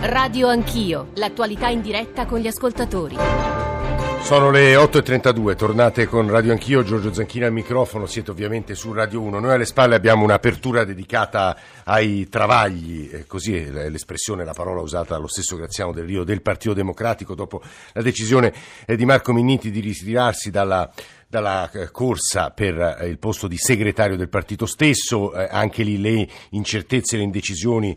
Radio Anch'io, l'attualità in diretta con gli ascoltatori. Sono le 8.32, tornate con Radio Anch'io, Giorgio Zanchini al microfono, siete ovviamente su Radio 1. Noi alle spalle abbiamo un'apertura dedicata ai travagli, eh, così è l'espressione, la parola usata dallo stesso Graziano del Rio del Partito Democratico dopo la decisione eh, di Marco Minniti di ritirarsi dalla dalla eh, corsa per eh, il posto di segretario del partito stesso, eh, anche lì le incertezze e le indecisioni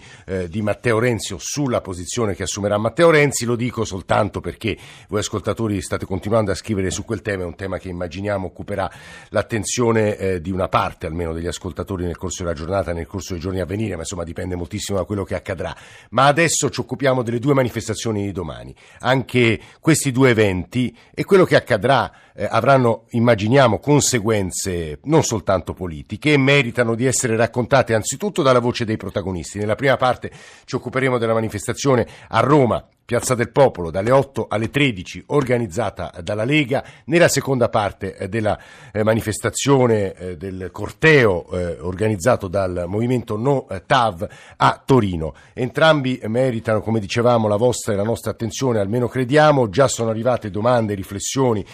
di Matteo Renzi sulla posizione che assumerà Matteo Renzi, lo dico soltanto perché voi ascoltatori state continuando a scrivere su quel tema, è un tema che immaginiamo occuperà l'attenzione di una parte almeno degli ascoltatori nel corso della giornata, nel corso dei giorni a venire, ma insomma dipende moltissimo da quello che accadrà. Ma adesso ci occupiamo delle due manifestazioni di domani, anche questi due eventi e quello che accadrà eh, avranno, immaginiamo, conseguenze non soltanto politiche e meritano di essere raccontate anzitutto dalla voce dei protagonisti. Nella prima parte ci occuperemo della manifestazione a Roma Piazza del Popolo dalle 8 alle 13 organizzata dalla Lega, nella seconda parte eh, della eh, manifestazione eh, del corteo organizzato dal movimento No TAV a Torino. Entrambi meritano, come dicevamo, la vostra e la nostra attenzione, almeno crediamo, già sono arrivate domande e riflessioni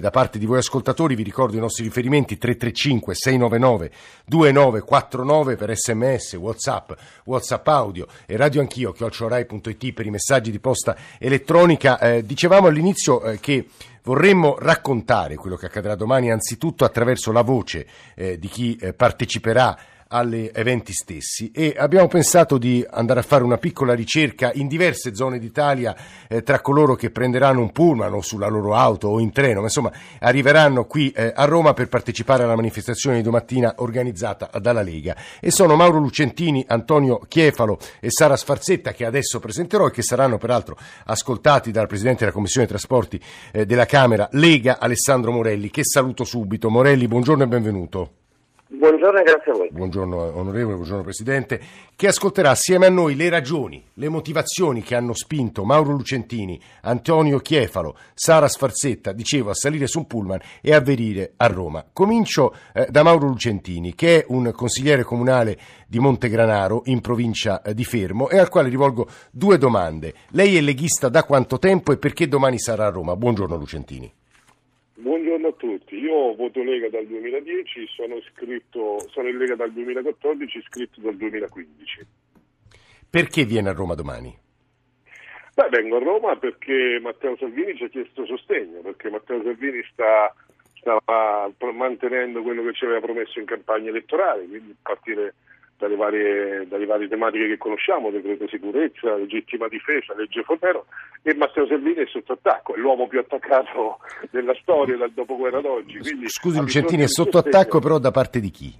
da parte di voi ascoltatori, vi ricordo i nostri riferimenti 335 699 2949 per sms, whatsapp, whatsapp audio e radio anch'io, chiocciorai.it per i messaggi di posta risposta elettronica. Eh, dicevamo all'inizio eh, che vorremmo raccontare quello che accadrà domani anzitutto attraverso la voce eh, di chi eh, parteciperà agli eventi stessi e abbiamo pensato di andare a fare una piccola ricerca in diverse zone d'Italia eh, tra coloro che prenderanno un pullman o sulla loro auto o in treno, ma insomma arriveranno qui eh, a Roma per partecipare alla manifestazione di domattina organizzata dalla Lega e sono Mauro Lucentini, Antonio Chiefalo e Sara Sfarzetta che adesso presenterò e che saranno peraltro ascoltati dal Presidente della Commissione Trasporti eh, della Camera Lega Alessandro Morelli che saluto subito. Morelli, buongiorno e benvenuto. Buongiorno e grazie a voi. Buongiorno onorevole, buongiorno Presidente, che ascolterà assieme a noi le ragioni, le motivazioni che hanno spinto Mauro Lucentini, Antonio Chiefalo, Sara Sfarzetta, dicevo, a salire su un pullman e a venire a Roma. Comincio eh, da Mauro Lucentini, che è un consigliere comunale di Montegranaro, in provincia eh, di Fermo, e al quale rivolgo due domande. Lei è leghista da quanto tempo e perché domani sarà a Roma? Buongiorno Lucentini. Buongiorno a tutti, io voto Lega dal 2010, sono, iscritto, sono in Lega dal 2014, iscritto dal 2015. Perché viene a Roma domani? Beh, vengo a Roma perché Matteo Salvini ci ha chiesto sostegno, perché Matteo Salvini sta, stava mantenendo quello che ci aveva promesso in campagna elettorale, quindi partire dalle varie, dalle varie, tematiche che conosciamo, decreto sicurezza, legittima difesa, legge Fornero, e Matteo Salvini è sotto attacco, è l'uomo più attaccato della storia dal dopoguerra ad oggi. Quindi Scusi Lucentini, è sotto attacco però da parte di chi?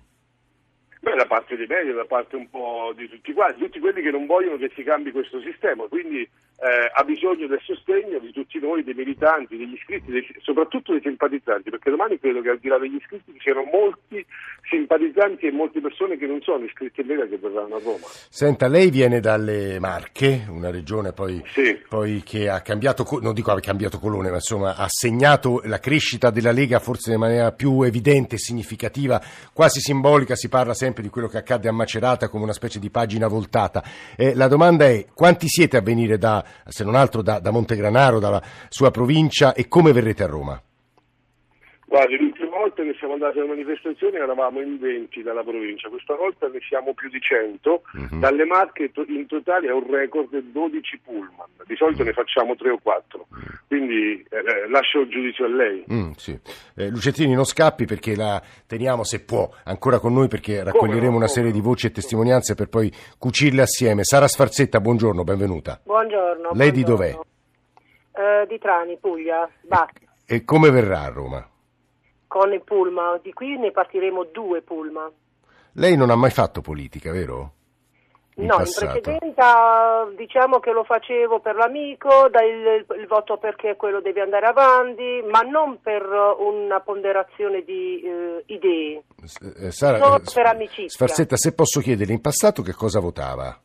Beh, da parte dei media, da parte un po' di tutti quanti, tutti quelli che non vogliono che si cambi questo sistema, quindi eh, ha bisogno del sostegno di tutti noi, dei militanti, degli iscritti, dei, soprattutto dei simpatizzanti, perché domani credo che al di là degli iscritti ci siano molti simpatizzanti e molte persone che non sono iscritti in Lega che verranno a Roma. Senta, lei viene dalle Marche, una regione poi, sì. poi che ha cambiato, non dico ha cambiato colore, ma insomma ha segnato la crescita della Lega forse in maniera più evidente, significativa, quasi simbolica, si parla sempre di quello che accade a Macerata come una specie di pagina voltata. Eh, la domanda è quanti siete a venire da, se non altro da, da Montegranaro, dalla sua provincia e come verrete a Roma? Guardi, volta che siamo andati alla manifestazione eravamo in 20 dalla provincia, questa volta ne siamo più di 100, uh-huh. dalle Marche in totale è un record di 12 pullman, di solito uh-huh. ne facciamo 3 o 4, quindi eh, eh, lascio il giudizio a lei. Mm, sì. eh, Lucettini non scappi perché la teniamo se può ancora con noi perché raccoglieremo no, una serie di voci e testimonianze per poi cucirle assieme. Sara Sfarzetta, buongiorno, benvenuta. Buongiorno. Lei buongiorno. di dov'è? Uh, di Trani, Puglia, Batti. E come verrà a Roma? Con il pullman, di qui ne partiremo due pullman. Lei non ha mai fatto politica, vero? In no, passato. in precedenza diciamo che lo facevo per l'amico, il, il, voto perché quello deve andare avanti, ma non per una ponderazione di eh, idee, eh, Sara, solo per amicizia. Sfarzetta, se posso chiedere, in passato che cosa votava?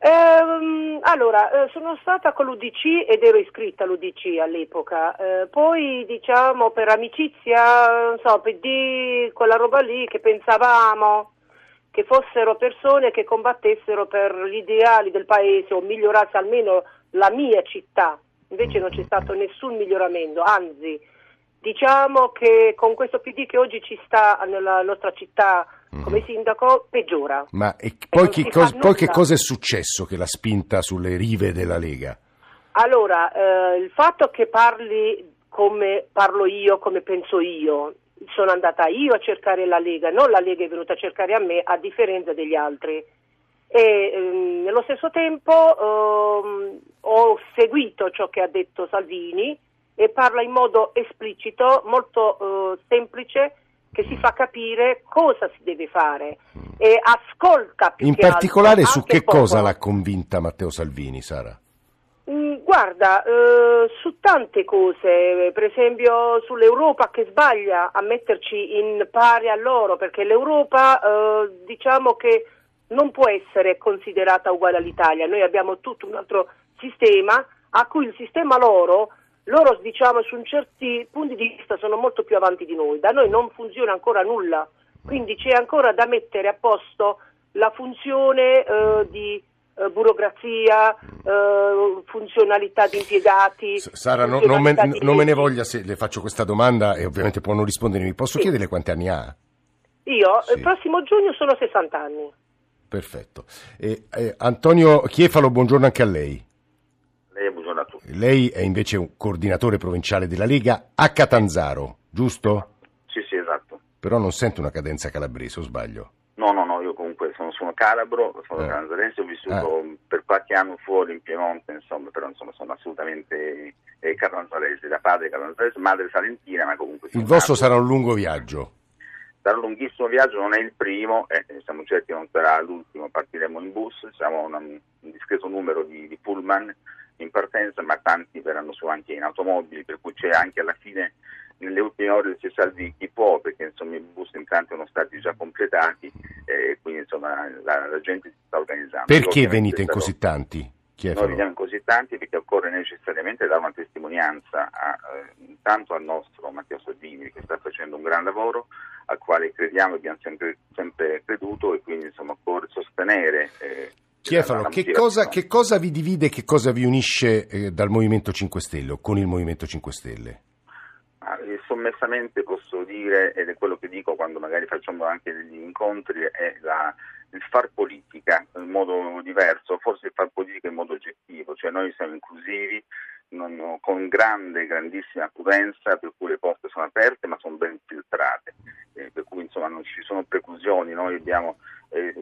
Ehm, allora, eh, sono stata con l'UDC ed ero iscritta all'UDC all'epoca, eh, poi diciamo per amicizia, non so, PD, quella roba lì che pensavamo, che fossero persone che combattessero per gli ideali del paese o migliorasse almeno la mia città. Invece non c'è stato nessun miglioramento, anzi diciamo che con questo PD che oggi ci sta nella nostra città come mhm. sindaco peggiora. Ma e poi, che, cos- poi che cosa è successo che l'ha spinta sulle rive della Lega? Allora, eh, il fatto che parli come parlo io, come penso io, sono andata io a cercare la Lega, non la Lega è venuta a cercare a me, a differenza degli altri. E ehm, nello stesso tempo ehm, ho seguito ciò che ha detto Salvini e parla in modo esplicito, molto eh, semplice, che si fa capire cosa si deve fare. E ascolta più In particolare altro, su che cosa l'ha convinta Matteo Salvini, Sara? Mm, guarda, eh, su tante cose, per esempio sull'Europa che sbaglia a metterci in pari a loro, perché l'Europa eh, diciamo che non può essere considerata uguale all'Italia, noi abbiamo tutto un altro sistema a cui il sistema loro, loro diciamo su certi punti di vista sono molto più avanti di noi, da noi non funziona ancora nulla, quindi c'è ancora da mettere a posto la funzione eh, di eh, burocrazia, eh, funzionalità di impiegati. Sara, no, non, me, non, me, ne voglia se le faccio questa domanda e ovviamente può non rispondermi. Posso sì. chiederle quanti anni ha? Io, sì. il prossimo giugno sono 60 anni. Perfetto. E, eh, Antonio Chiefalo, buongiorno anche a lei. Lei è invece un coordinatore provinciale della Lega a Catanzaro, giusto? Sì, sì, esatto. Però non sente una cadenza calabrese, o sbaglio? No, no, no, io comunque sono, sono calabro, sono eh. catanzarense, ho vissuto eh. per qualche anno fuori in Piemonte, insomma, però insomma, sono assolutamente eh, catanzarese, da padre catanzarese, madre salentina, ma comunque... Il vostro sarà un lungo viaggio? Sarà un lunghissimo viaggio, non è il primo, eh, siamo certi che non sarà l'ultimo, partiremo in bus, siamo un, un discreto numero di, di pullman in partenza, ma tanti verranno su anche in automobili, per cui c'è anche alla fine nelle ultime ore si salvi chi può perché insomma, i bus intanto sono stati già completati e eh, quindi insomma, la, la, gente si sta organizzando. Perché venite in così tanti? Noi veniamo in così tanti perché occorre necessariamente dare una testimonianza a, eh, intanto al nostro Matteo Salvini che sta facendo un gran lavoro al quale crediamo e abbiamo sempre, sempre, creduto e quindi insomma occorre sostenere eh, Chiefalo, che cosa, che cosa, vi divide, che cosa vi unisce eh, dal Movimento 5 Stelle o con il Movimento 5 Stelle? sommessamente posso dire, ed è quello che dico quando magari facciamo anche degli incontri, è la, il far politica in modo diverso, forse il far politica in modo oggettivo, cioè noi siamo inclusivi, non, con grande, grandissima prudenza, per cui le porte sono aperte ma sono ben filtrate, eh, per cui insomma non ci sono preclusioni, noi abbiamo eh,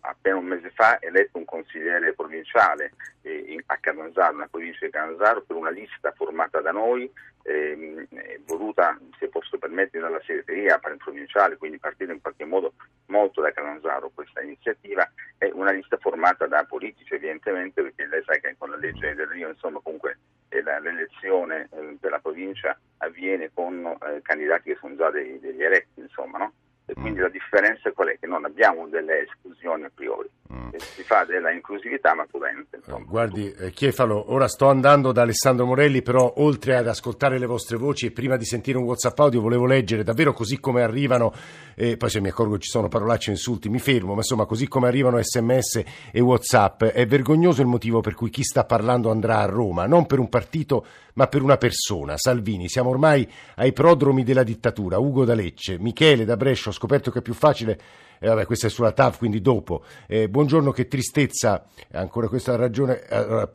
appena un mese fa eletto un consigliere provinciale eh, a Catanzaro, nella provincia di Catanzaro, per una lista formata da noi, ehm, voluta, se posso permettere, dalla segreteria provinciale, quindi partire in qualche modo molto da Catanzaro questa iniziativa, è una lista formata da politici evidentemente, perché lei sa che con la legge del Rio, insomma comunque eh, l'elezione eh, della provincia avviene con eh, candidati che sono già dei, degli eletti, insomma, no? Quindi la differenza qual è? Che non abbiamo delle esclusioni a priori, mm. si fa della inclusività ma prudente. Insomma. Guardi, eh, Chiefalo, ora sto andando da Alessandro Morelli, però oltre ad ascoltare le vostre voci e prima di sentire un WhatsApp audio volevo leggere davvero così come arrivano, e poi se mi accorgo ci sono parolacce e insulti mi fermo, ma insomma così come arrivano sms e WhatsApp, è vergognoso il motivo per cui chi sta parlando andrà a Roma, non per un partito ma per una persona, Salvini. Siamo ormai ai prodromi della dittatura. Ugo da Lecce, Michele da Brescia, ho scoperto che è più facile eh, vabbè, questa è sulla TAV, quindi dopo. Eh, buongiorno, che tristezza, ancora questa ragione, allora,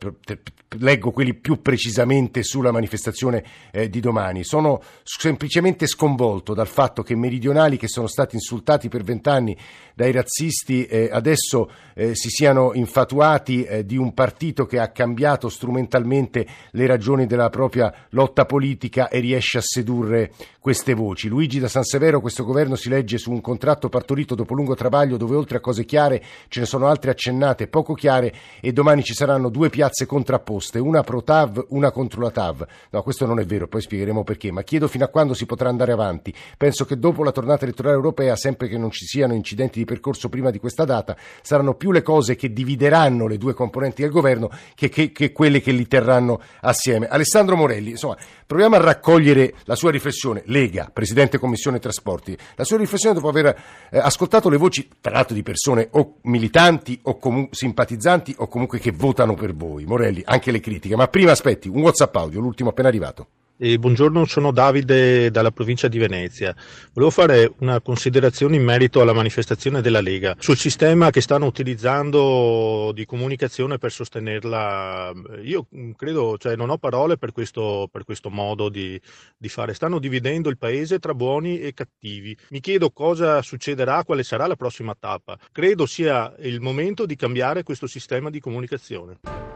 leggo quelli più precisamente sulla manifestazione eh, di domani. Sono semplicemente sconvolto dal fatto che meridionali che sono stati insultati per vent'anni dai razzisti eh, adesso eh, si siano infatuati eh, di un partito che ha cambiato strumentalmente le ragioni della propria lotta politica e riesce a sedurre queste voci. Luigi da San Severo, questo governo si legge su un contratto partorito dopo lungo travaglio dove oltre a cose chiare ce ne sono altre accennate poco chiare e domani ci saranno due piazze contrapposte, una pro TAV, una contro la TAV. No, questo non è vero, poi spiegheremo perché, ma chiedo fino a quando si potrà andare avanti. Penso che dopo la tornata elettorale europea, sempre che non ci siano incidenti di percorso prima di questa data, saranno più le cose che divideranno le due componenti del governo che, che, che quelle che li terranno assieme. Alessandro Morelli, insomma, proviamo a raccogliere la sua riflessione. Lega, Presidente Commissione Trasporti, la sua riflessione dopo aver eh, ascoltato le voci, tra l'altro, di persone o militanti o comu- simpatizzanti o comunque che votano per voi. Morelli, anche le critiche. Ma prima aspetti, un WhatsApp audio, l'ultimo appena arrivato. Eh, buongiorno, sono Davide dalla provincia di Venezia. Volevo fare una considerazione in merito alla manifestazione della Lega sul sistema che stanno utilizzando di comunicazione per sostenerla. Io credo, cioè non ho parole per questo, per questo modo di, di, fare. Stanno dividendo il paese tra buoni e cattivi. Mi chiedo cosa succederà, quale sarà la prossima tappa. Credo sia il momento di cambiare questo sistema di comunicazione.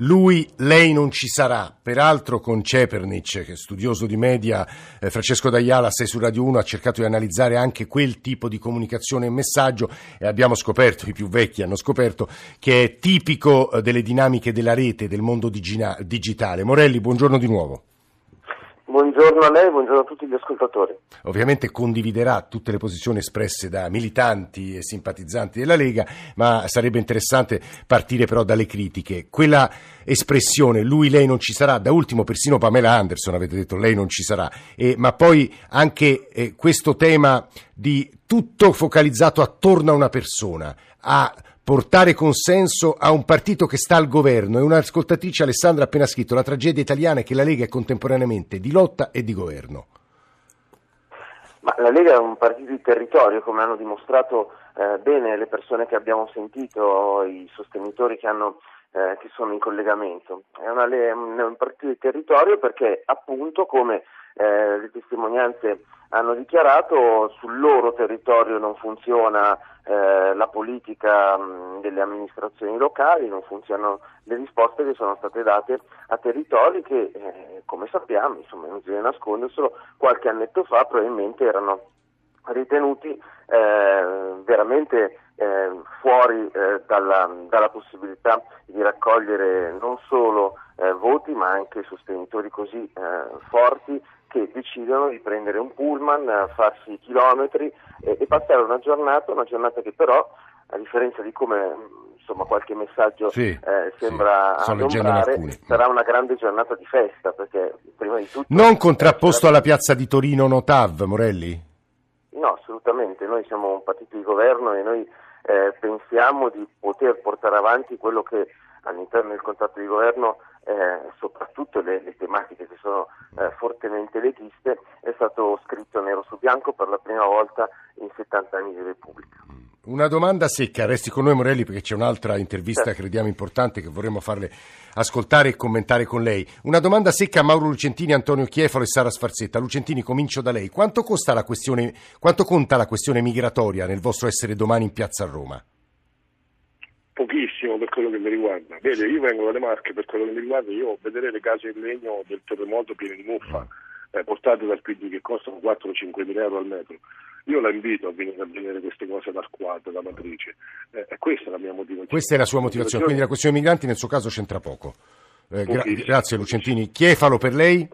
Lui, lei non ci sarà. Peraltro con Cepernic, che è studioso di media, eh, Francesco D'Aiala, 6 su Radio 1, ha cercato di analizzare anche quel tipo di comunicazione e messaggio e abbiamo scoperto, i più vecchi hanno scoperto, che è tipico eh, delle dinamiche della rete, del mondo digina- digitale. Morelli, buongiorno di nuovo. Buongiorno a lei, buongiorno a tutti gli ascoltatori. Ovviamente condividerà tutte le posizioni espresse da militanti e simpatizzanti della Lega, ma sarebbe interessante partire però dalle critiche. Quella espressione, lui, lei non ci sarà, da ultimo persino Pamela Anderson avete detto lei non ci sarà, e, ma poi anche eh, questo tema di tutto focalizzato attorno a una persona, a portare consenso a un partito che sta al governo. E un'ascoltatrice Alessandra ha appena scritto la tragedia italiana è che la Lega è contemporaneamente di lotta e di governo. Ma la Lega è un partito di territorio, come hanno dimostrato eh, bene le persone che abbiamo sentito, i sostenitori che, hanno, eh, che sono in collegamento. È, una, è un partito di territorio perché appunto come eh, le testimonianze hanno dichiarato sul loro territorio non funziona eh, la politica mh, delle amministrazioni locali, non funzionano le risposte che sono state date a territori che, eh, come sappiamo, insomma, non bisogna nasconderselo, qualche annetto fa probabilmente erano ritenuti eh, veramente eh, fuori eh, dalla, dalla, possibilità di raccogliere non solo eh, voti ma anche sostenitori così forti che decidono di prendere un pullman, farsi chilometri e, e, passare una giornata, una giornata che però, a differenza di come insomma, qualche messaggio sì, eh, sembra sì, adombrare, sarà una grande giornata di festa, perché prima di tutto... Non contrapposto alla piazza di Torino Notav, Morelli? No, assolutamente, noi siamo un partito di governo e noi eh, pensiamo di poter portare avanti quello che all'interno del contratto di governo eh, soprattutto le, le, tematiche che sono eh, fortemente leghiste, è stato scritto nero su bianco per la prima volta in 70 anni di Repubblica. Una domanda secca, resti con noi Morelli perché c'è un'altra intervista certo. crediamo importante che vorremmo farle ascoltare e commentare con lei. Una domanda secca a Mauro Lucentini, Antonio Chiefalo e Sara Sfarzetta. Lucentini, comincio da lei. Quanto, la quanto conta la questione migratoria nel vostro essere domani in piazza a Roma? Pochissimo per quello che mi riguarda. Vede, io vengo dalle Marche, per quello che mi riguarda, io vedere le case in legno del terremoto piene di muffa, eh, portate dal PD che costano 4-5 mila euro al metro, io la invito a venire a vedere queste cose da squadra, da matrice. Eh, questa è la mia motivazione. Questa è la sua motivazione, quindi la questione migranti nel suo caso c'entra poco. Eh, gra- grazie Lucentini. Chiefalo per lei?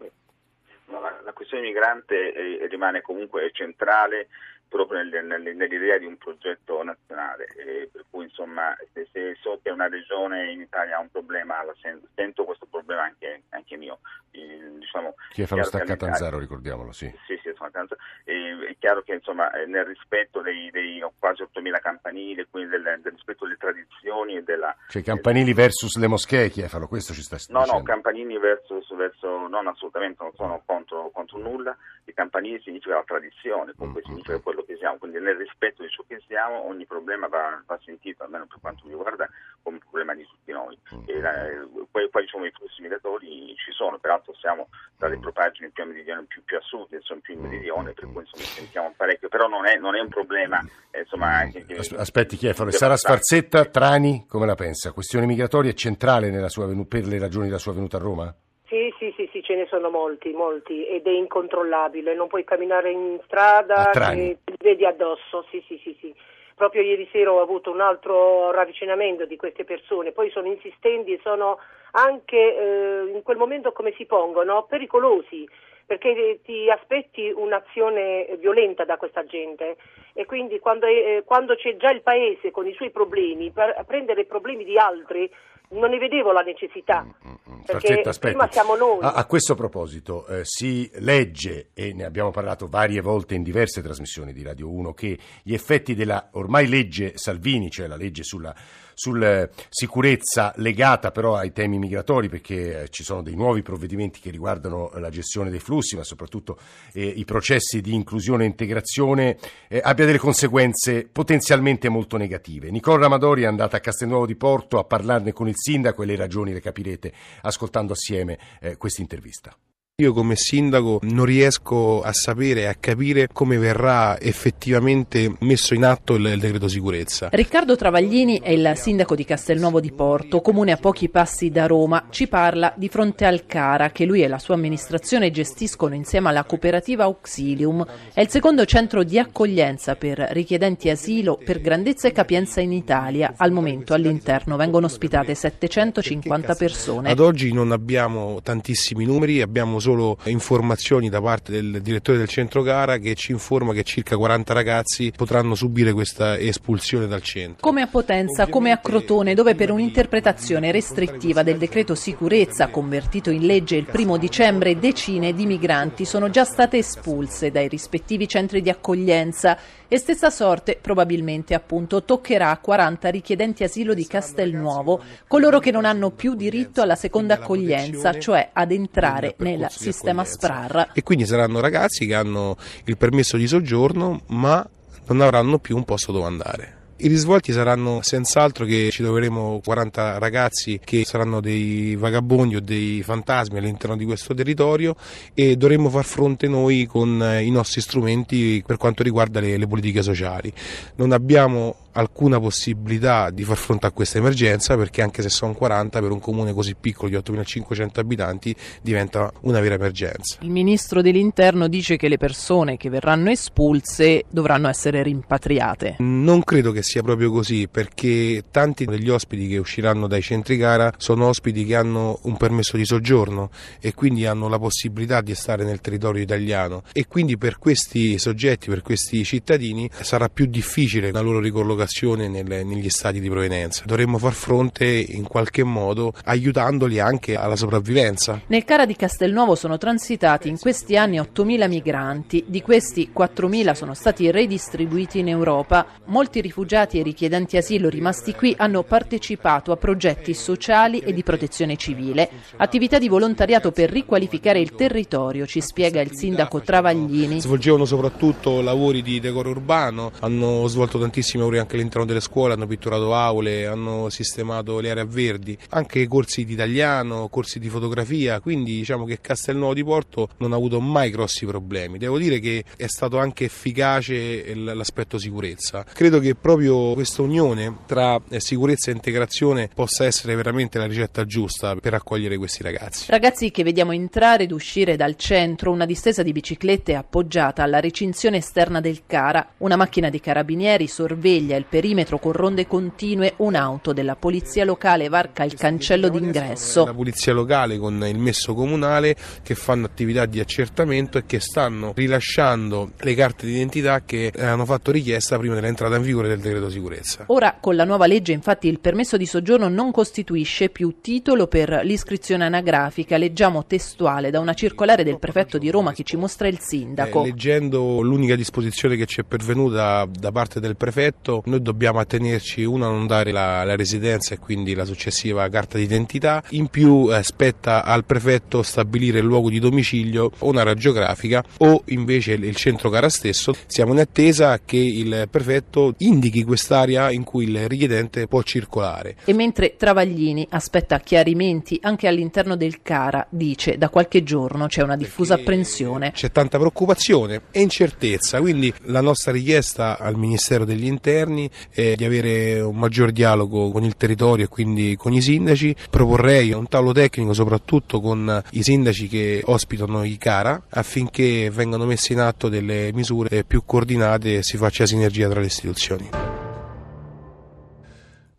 La, la questione migrante eh, rimane comunque centrale proprio nel, nel, nell'idea di un progetto nazionale, eh, per cui insomma se, se, so che una regione in Italia ha un problema, sento, sento, questo problema anche, anche mio. Eh, diciamo, Chi è fa lo sta a Catanzaro, ricordiamolo, sì. Sì, sì, sono Catanzaro. Eh, è chiaro che insomma nel rispetto dei, dei quasi 8.000 campanili, quindi del, del, rispetto delle tradizioni e della... Cioè campanili versus le moschee, chi è farlo? Questo ci sta no, dicendo. No, campanili versus, verso, non assolutamente, non sono contro, contro nulla. I campanili significa la tradizione, comunque mm-hmm. significa quello quello che siamo, quindi nel rispetto di ciò che siamo ogni problema va, va sentito, almeno per quanto mi riguarda, come un problema di tutti noi. Mm. E poi diciamo, i flussi migratori ci sono, peraltro siamo tra le propagine più, più, più assurde, sono più in meridione, per cui insomma, sentiamo parecchio, però non è, non è un problema. Eh, insomma, che, che, Aspetti Chiefalo, e Sara Sfarzetta, Trani, come la pensa? Questione migratoria è centrale sua, per le ragioni della sua venuta a Roma? Sì, sì, sì, sì, ce ne sono molti, molti ed è incontrollabile, non puoi camminare in strada e ti vedi addosso, sì, sì, sì, sì. Proprio ieri sera ho avuto un altro ravvicinamento di queste persone, poi sono insistenti e sono anche eh, in quel momento come si pongono, pericolosi, perché ti aspetti un'azione violenta da questa gente. E quindi quando, eh, quando c'è già il paese con i suoi problemi, per prendere i problemi di altri non ne vedevo la necessità. Mm, mm, mm. Perché prima siamo noi. A, a questo proposito, eh, si legge, e ne abbiamo parlato varie volte in diverse trasmissioni di Radio 1, che gli effetti della ormai legge Salvini, cioè la legge sulla sulla sicurezza legata però ai temi migratori perché eh, ci sono dei nuovi provvedimenti che riguardano la gestione dei flussi ma soprattutto eh, i processi di inclusione e integrazione eh, abbia delle conseguenze potenzialmente molto negative. Nicola Ramadori è andata a Castelnuovo di Porto a parlarne con il sindaco e le ragioni le capirete ascoltando assieme eh, questa intervista. Io come sindaco non riesco a sapere e a capire come verrà effettivamente messo in atto il, il, decreto sicurezza. Riccardo Travaglini è il sindaco di Castelnuovo di Porto, comune a pochi passi da Roma. Ci parla di fronte al Cara che lui e la sua amministrazione gestiscono insieme alla cooperativa Auxilium. È il secondo centro di accoglienza per richiedenti asilo per grandezza e capienza in Italia. Al momento all'interno vengono ospitate 750 persone. Ad oggi non abbiamo tantissimi numeri, abbiamo solo informazioni da parte del direttore del centro gara che ci informa che circa 40 ragazzi potranno subire questa espulsione dal centro. Come a Potenza, come a Crotone, dove per un'interpretazione restrittiva del decreto sicurezza convertito in legge il primo dicembre decine di migranti sono già state espulse dai rispettivi centri di accoglienza e stessa sorte probabilmente appunto toccherà a 40 richiedenti asilo di Castelnuovo, coloro che non hanno più diritto alla seconda accoglienza, cioè ad entrare nel sistema SPRAR. E quindi saranno ragazzi che hanno il permesso di soggiorno ma non avranno più un posto dove andare. I risvolti saranno senz'altro che ci troveremo 40 ragazzi che saranno dei vagabondi o dei fantasmi all'interno di questo territorio e dovremo far fronte noi con i nostri strumenti per quanto riguarda le, le politiche sociali. Non abbiamo alcuna possibilità di far fronte a questa emergenza perché anche se sono 40 per un comune così piccolo di 8.500 abitanti diventa una vera emergenza. Il ministro dell'interno dice che le persone che verranno espulse dovranno essere rimpatriate. Non credo che sia proprio così perché tanti degli ospiti che usciranno dai centri gara sono ospiti che hanno un permesso di soggiorno e quindi hanno la possibilità di stare nel territorio italiano e quindi per questi soggetti, per questi cittadini sarà più difficile la loro ricollocazione collocazione nelle, negli stati di provenienza. Dovremmo far fronte in qualche modo aiutandoli anche alla sopravvivenza. Nel Cara di Castelnuovo sono transitati in questi anni 8.000 migranti, di questi 4.000 sono stati redistribuiti in Europa. Molti rifugiati e richiedenti asilo rimasti qui hanno partecipato a progetti sociali e di protezione civile, attività di volontariato per riqualificare il territorio, ci spiega il sindaco Travaglini. Svolgevano soprattutto lavori di decoro urbano, hanno svolto tantissimi lavori anche anche all'interno delle scuole hanno pitturato aule, hanno sistemato le aree verdi, anche corsi di italiano, corsi di fotografia, quindi diciamo che Castelnuovo di Porto non ha avuto mai grossi problemi. Devo dire che è stato anche efficace l'aspetto sicurezza. Credo che proprio questa unione tra eh, sicurezza e integrazione possa essere veramente la ricetta giusta per accogliere questi ragazzi. Ragazzi che vediamo entrare ed uscire dal centro, una distesa di biciclette appoggiata alla recinzione esterna del Cara, una macchina di carabinieri sorveglia il perimetro con ronde continue, un'auto della polizia locale varca il cancello d'ingresso. La polizia locale con il messo comunale che fanno attività di accertamento e che stanno rilasciando le carte d'identità che hanno fatto richiesta prima dell'entrata in vigore del decreto sicurezza. Ora con la nuova legge infatti il permesso di soggiorno non costituisce più titolo per l'iscrizione anagrafica, leggiamo testuale da una circolare del prefetto di Roma che ci mostra il sindaco. Eh, leggendo l'unica disposizione che ci è pervenuta da parte del prefetto noi dobbiamo attenerci uno a non dare la, la, residenza e quindi la successiva carta d'identità, in più eh, spetta al prefetto stabilire il luogo di domicilio o una radiografica o invece il centro gara stesso. Siamo in attesa che il prefetto indichi quest'area in cui il richiedente può circolare. E mentre Travaglini aspetta chiarimenti anche all'interno del CARA, dice da qualche giorno c'è una diffusa Perché apprensione. C'è tanta preoccupazione e incertezza, quindi la nostra richiesta al Ministero degli Interni anni e di avere un maggior dialogo con il territorio e quindi con i sindaci. Proporrei un tavolo tecnico soprattutto con i sindaci che ospitano i CARA affinché vengano messe in atto delle misure più coordinate e si faccia sinergia tra le istituzioni.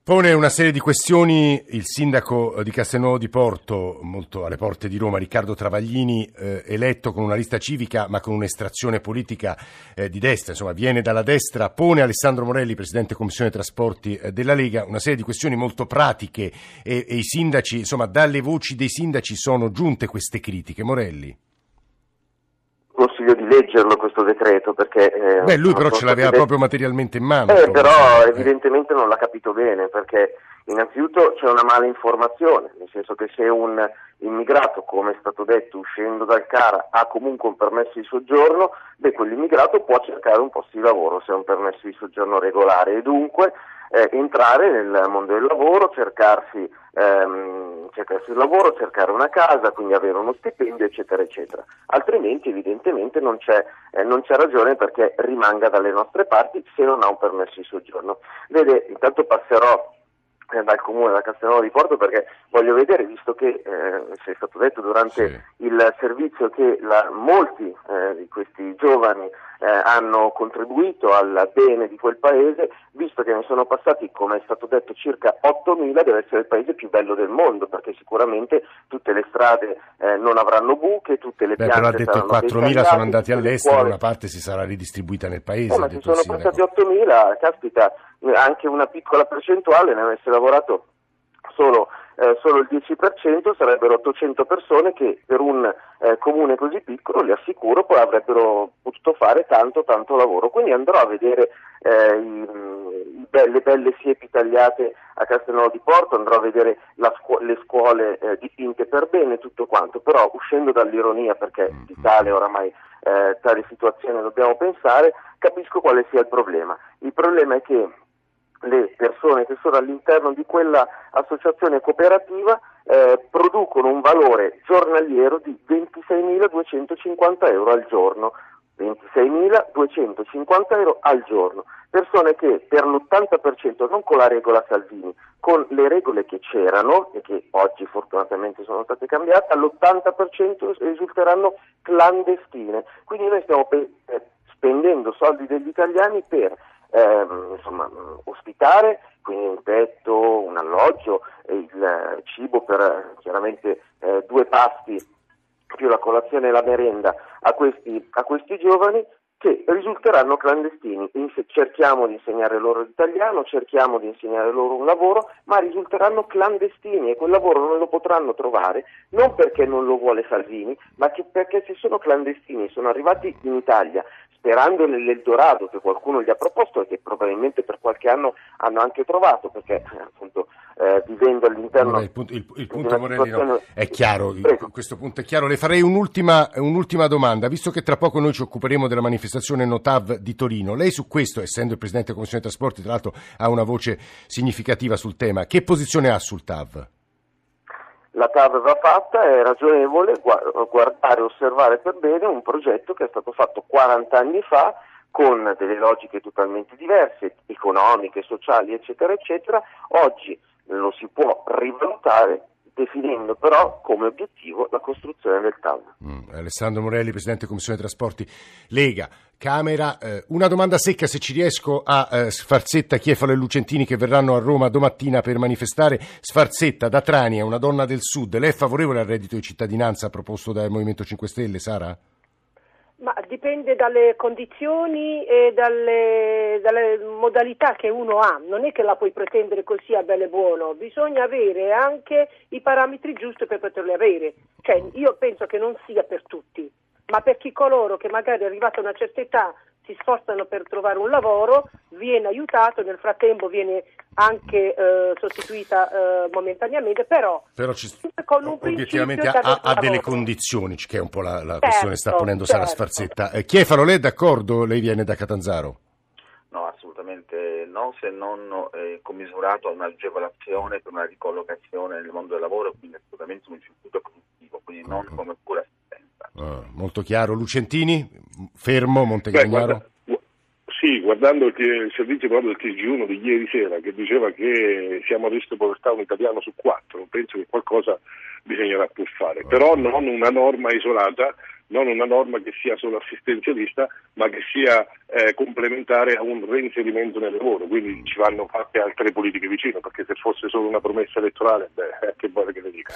Pone una serie di questioni il sindaco di Castelnuovo di Porto, molto alle porte di Roma, Riccardo Travaglini, eh, eletto con una lista civica ma con un'estrazione politica eh, di destra, insomma viene dalla destra, pone Alessandro Morelli, Presidente Commissione Trasporti eh, della Lega, una serie di questioni molto pratiche e, e i sindaci, insomma dalle voci dei sindaci sono giunte queste critiche. Morelli consiglio di leggerlo questo decreto perché... Eh, Beh, lui però ce l'aveva proprio materialmente in mano. Eh, però evidentemente non l'ha capito bene perché innanzitutto c'è una mala informazione, nel senso che se un immigrato, come è stato detto, uscendo dal CARA ha comunque un permesso di soggiorno, beh, quell'immigrato può cercare un posto di lavoro se ha un permesso di soggiorno regolare e dunque eh, entrare nel mondo del lavoro, cercarsi, ehm, cercarsi un lavoro, cercare una casa, quindi avere uno stipendio, eccetera, eccetera. Altrimenti evidentemente non c'è, eh, non c'è ragione perché rimanga dalle nostre parti se non ha un permesso di soggiorno. Vede, intanto passerò eh, dal comune da Castelnuovo di Porto perché voglio vedere, visto che eh, è stato detto durante sì. il servizio che la, molti eh, di questi giovani eh, hanno contribuito al bene di quel paese, visto che ne sono passati, come è stato detto, circa 8.000, deve essere il paese più bello del mondo, perché sicuramente tutte le strade eh, non avranno buche, tutte le Beh, piante però ha detto che 4.000 sono andati all'estero, una parte si sarà ridistribuita nel paese. Eh, ma ci sono passati 8.000, caspita, anche una piccola percentuale ne avesse lavorato solo eh, solo il 10% sarebbero 800 persone che per un eh, comune così piccolo, li assicuro, poi avrebbero potuto fare tanto tanto lavoro. Quindi andrò a vedere eh, i, i be- le belle siepi tagliate a Castelnuovo di Porto, andrò a vedere scu- le scuole eh, dipinte per bene, tutto quanto, però uscendo dall'ironia perché di tale oramai eh, tale situazione dobbiamo pensare, capisco quale sia il problema. Il problema è che le persone che sono all'interno di quella associazione cooperativa eh, producono un valore giornaliero di 26.250 euro al giorno. 26.250 euro al giorno, persone che per l'80%, non con la regola Salvini, con le regole che c'erano e che oggi fortunatamente sono state cambiate, all'80% risulteranno clandestine. Quindi noi stiamo pe- eh, spendendo soldi degli italiani per eh, insomma, ospitare, quindi un tetto, un alloggio, il cibo per chiaramente eh, due pasti più la colazione e la merenda a questi, a questi giovani che risulteranno clandestini. cerchiamo di insegnare loro l'italiano, cerchiamo di insegnare loro un lavoro, ma risulteranno clandestini e quel lavoro non lo potranno trovare non perché non lo vuole Salvini, ma perché se sono clandestini, sono arrivati in Italia sperando nell'Eldorado che qualcuno gli ha proposto e che probabilmente per qualche anno hanno anche trovato, perché eh, appunto eh, vivendo all'interno allora, il punto, il, il punto Morelli no, è chiaro, Prego. questo punto è chiaro. Le farei un'ultima, un'ultima, domanda, visto che tra poco noi ci occuperemo della manifestazione Notav di Torino. Lei su questo, essendo il Presidente della Commissione Trasporti, tra l'altro ha una voce significativa sul tema, che posizione ha sul TAV? La TAV va fatta, è ragionevole guardare e osservare per bene un progetto che è stato fatto 40 anni fa con delle logiche totalmente diverse, economiche, sociali, eccetera, eccetera. Oggi lo si può rivalutare definendo però come obiettivo la costruzione del TAV. Mm, Alessandro Morelli, Presidente Commissione Trasporti, Lega, Camera. Eh, una domanda secca se ci riesco a eh, Sfarzetta, Chiefalo e Lucentini che verranno a Roma domattina per manifestare. Sfarzetta, da Trania, una donna del Sud, lei è favorevole al reddito di cittadinanza proposto dal Movimento 5 Stelle, Sara? Ma dipende dalle condizioni e dalle, dalle, modalità che uno ha, non è che la puoi pretendere così a bello e buono, bisogna avere anche i parametri giusti per poterli avere. Cioè, io penso che non sia per tutti, ma per chi coloro che magari arrivata a una certa età si spostano per trovare un lavoro, viene aiutato, nel frattempo viene anche eh, sostituita eh, momentaneamente, però, però ci, con un obiettivamente ha, ha delle condizioni, che è un po' la, la certo, questione che sta ponendo certo. Sara Sfarzetta. Eh, Chiefalo, lei è d'accordo? Lei viene da Catanzaro? No, assolutamente no, se non eh, commisurato a un'agevolazione per una ricollocazione nel mondo del lavoro, quindi assolutamente un circuito produttivo, quindi non come pura Uh, molto chiaro. Lucentini, fermo, Montegagnaro? Sì, guardando il, il servizio proprio del TG1 di ieri sera che diceva che siamo a rischio povertà un italiano su quattro, penso che qualcosa bisognerà pur fare, però non una norma isolata non una norma che sia solo assistenzialista, ma che sia eh, complementare a un reinserimento nel lavoro, quindi ci vanno fatte altre politiche vicino, perché se fosse solo una promessa elettorale, beh, eh, che vuole che le dica.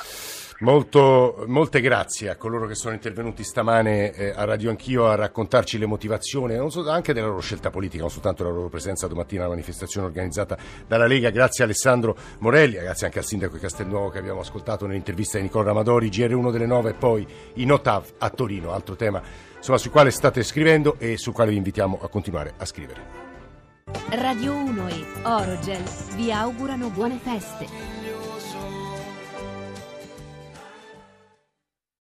Molto, molte grazie a coloro che sono intervenuti stamane eh, a Radio Anch'io a raccontarci le motivazioni so, anche della loro scelta politica, non soltanto della loro presenza domattina alla manifestazione organizzata dalla Lega. Grazie a Alessandro Morelli, grazie anche al sindaco di Castelnuovo che abbiamo ascoltato nell'intervista di Nicola Ramadori, GR1 delle 9 e poi in Ottav a Torino, altro tema insomma, sul quale state scrivendo e sul quale vi invitiamo a continuare a scrivere. Radio 1 e Orogel vi augurano buone feste.